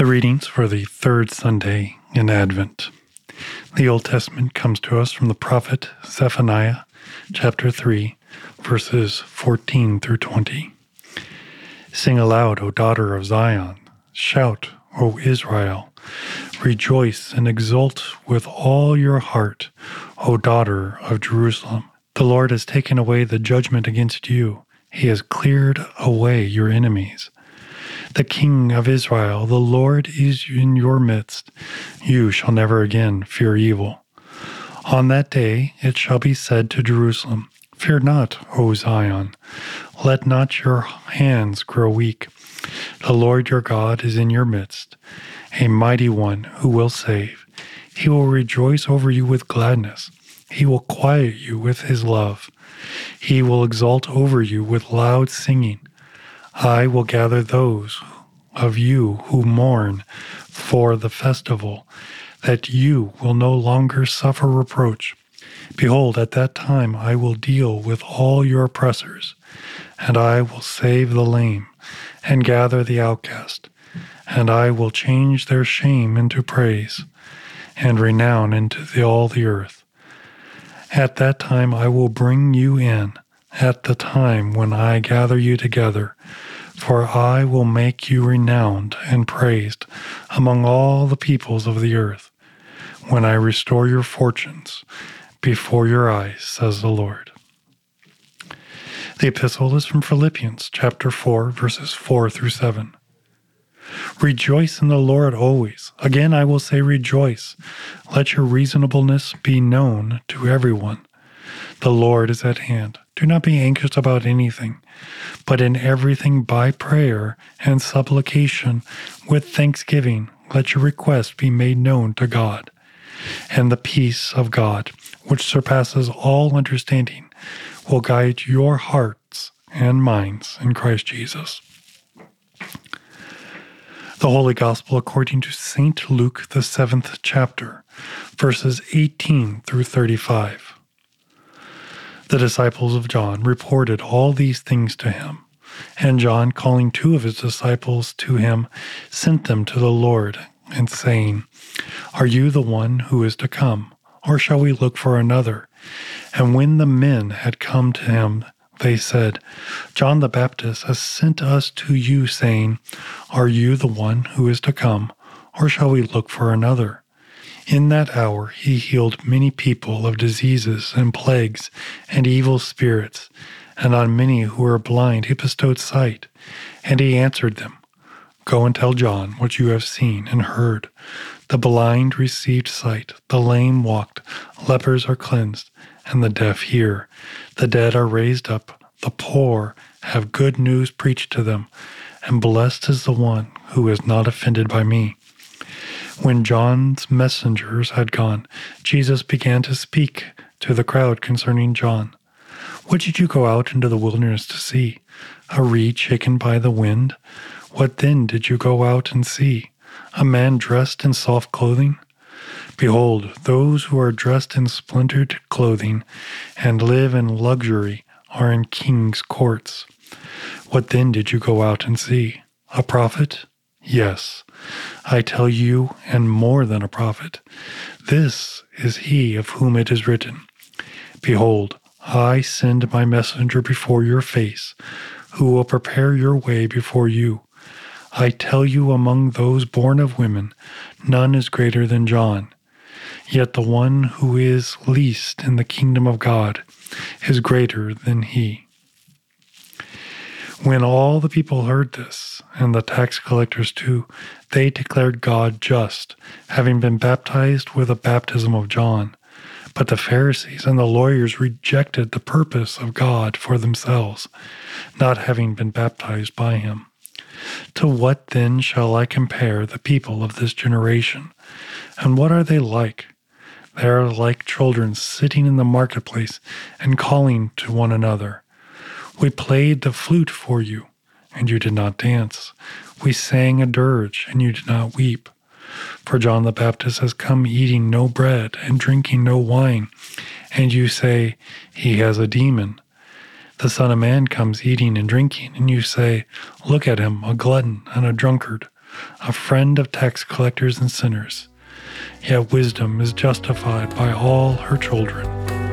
for the third Sunday in Advent. The Old Testament comes to us from the prophet Zephaniah, chapter 3, verses 14 through 20. Sing aloud, O daughter of Zion. Shout, O Israel. Rejoice and exult with all your heart, O daughter of Jerusalem. The Lord has taken away the judgment against you. He has cleared away your enemies the King of Israel, the Lord is in your midst. You shall never again fear evil. On that day it shall be said to Jerusalem, Fear not, O Zion. Let not your hands grow weak. The Lord your God is in your midst, a mighty one who will save. He will rejoice over you with gladness. He will quiet you with his love. He will exult over you with loud singing. I will gather those of you who mourn for the festival, that you will no longer suffer reproach. Behold, at that time I will deal with all your oppressors, and I will save the lame, and gather the outcast, and I will change their shame into praise, and renown into the, all the earth. At that time I will bring you in, at the time when I gather you together for I will make you renowned and praised among all the peoples of the earth, when I restore your fortunes before your eyes, says the Lord. The epistle is from Philippians chapter 4, verses 4 through 7. Rejoice in the Lord always. Again, I will say rejoice. Let your reasonableness be known to everyone. The Lord is at hand. Do not be anxious about anything, but in everything by prayer and supplication with thanksgiving, let your requests be made known to God. And the peace of God, which surpasses all understanding, will guide your hearts and minds in Christ Jesus. The Holy Gospel according to St. Luke, the seventh chapter, verses 18 through 35. The disciples of John reported all these things to him. And John, calling two of his disciples to him, sent them to the Lord, and saying, Are you the one who is to come, or shall we look for another? And when the men had come to him, they said, John the Baptist has sent us to you, saying, Are you the one who is to come, or shall we look for another? In that hour he healed many people of diseases and plagues and evil spirits, and on many who were blind he bestowed sight. And he answered them, Go and tell John what you have seen and heard. The blind received sight, the lame walked, lepers are cleansed, and the deaf hear. The dead are raised up, the poor have good news preached to them, and blessed is the one who is not offended by me. When John's messengers had gone, Jesus began to speak to the crowd concerning John. What did you go out into the wilderness to see? A reed shaken by the wind? What then did you go out and see? A man dressed in soft clothing? Behold, those who are dressed in splintered clothing and live in luxury are in king's courts. What then did you go out and see? A prophet? Yes, I tell you, and more than a prophet. This is he of whom it is written Behold, I send my messenger before your face, who will prepare your way before you. I tell you, among those born of women, none is greater than John. Yet the one who is least in the kingdom of God is greater than he. When all the people heard this, and the tax collectors too, they declared God just, having been baptized with the baptism of John. But the Pharisees and the lawyers rejected the purpose of God for themselves, not having been baptized by him. To what then shall I compare the people of this generation? And what are they like? They are like children sitting in the marketplace and calling to one another. We played the flute for you, and you did not dance. We sang a dirge, and you did not weep. For John the Baptist has come eating no bread and drinking no wine, and you say, He has a demon. The Son of Man comes eating and drinking, and you say, Look at him, a glutton and a drunkard, a friend of tax collectors and sinners. Yet wisdom is justified by all her children.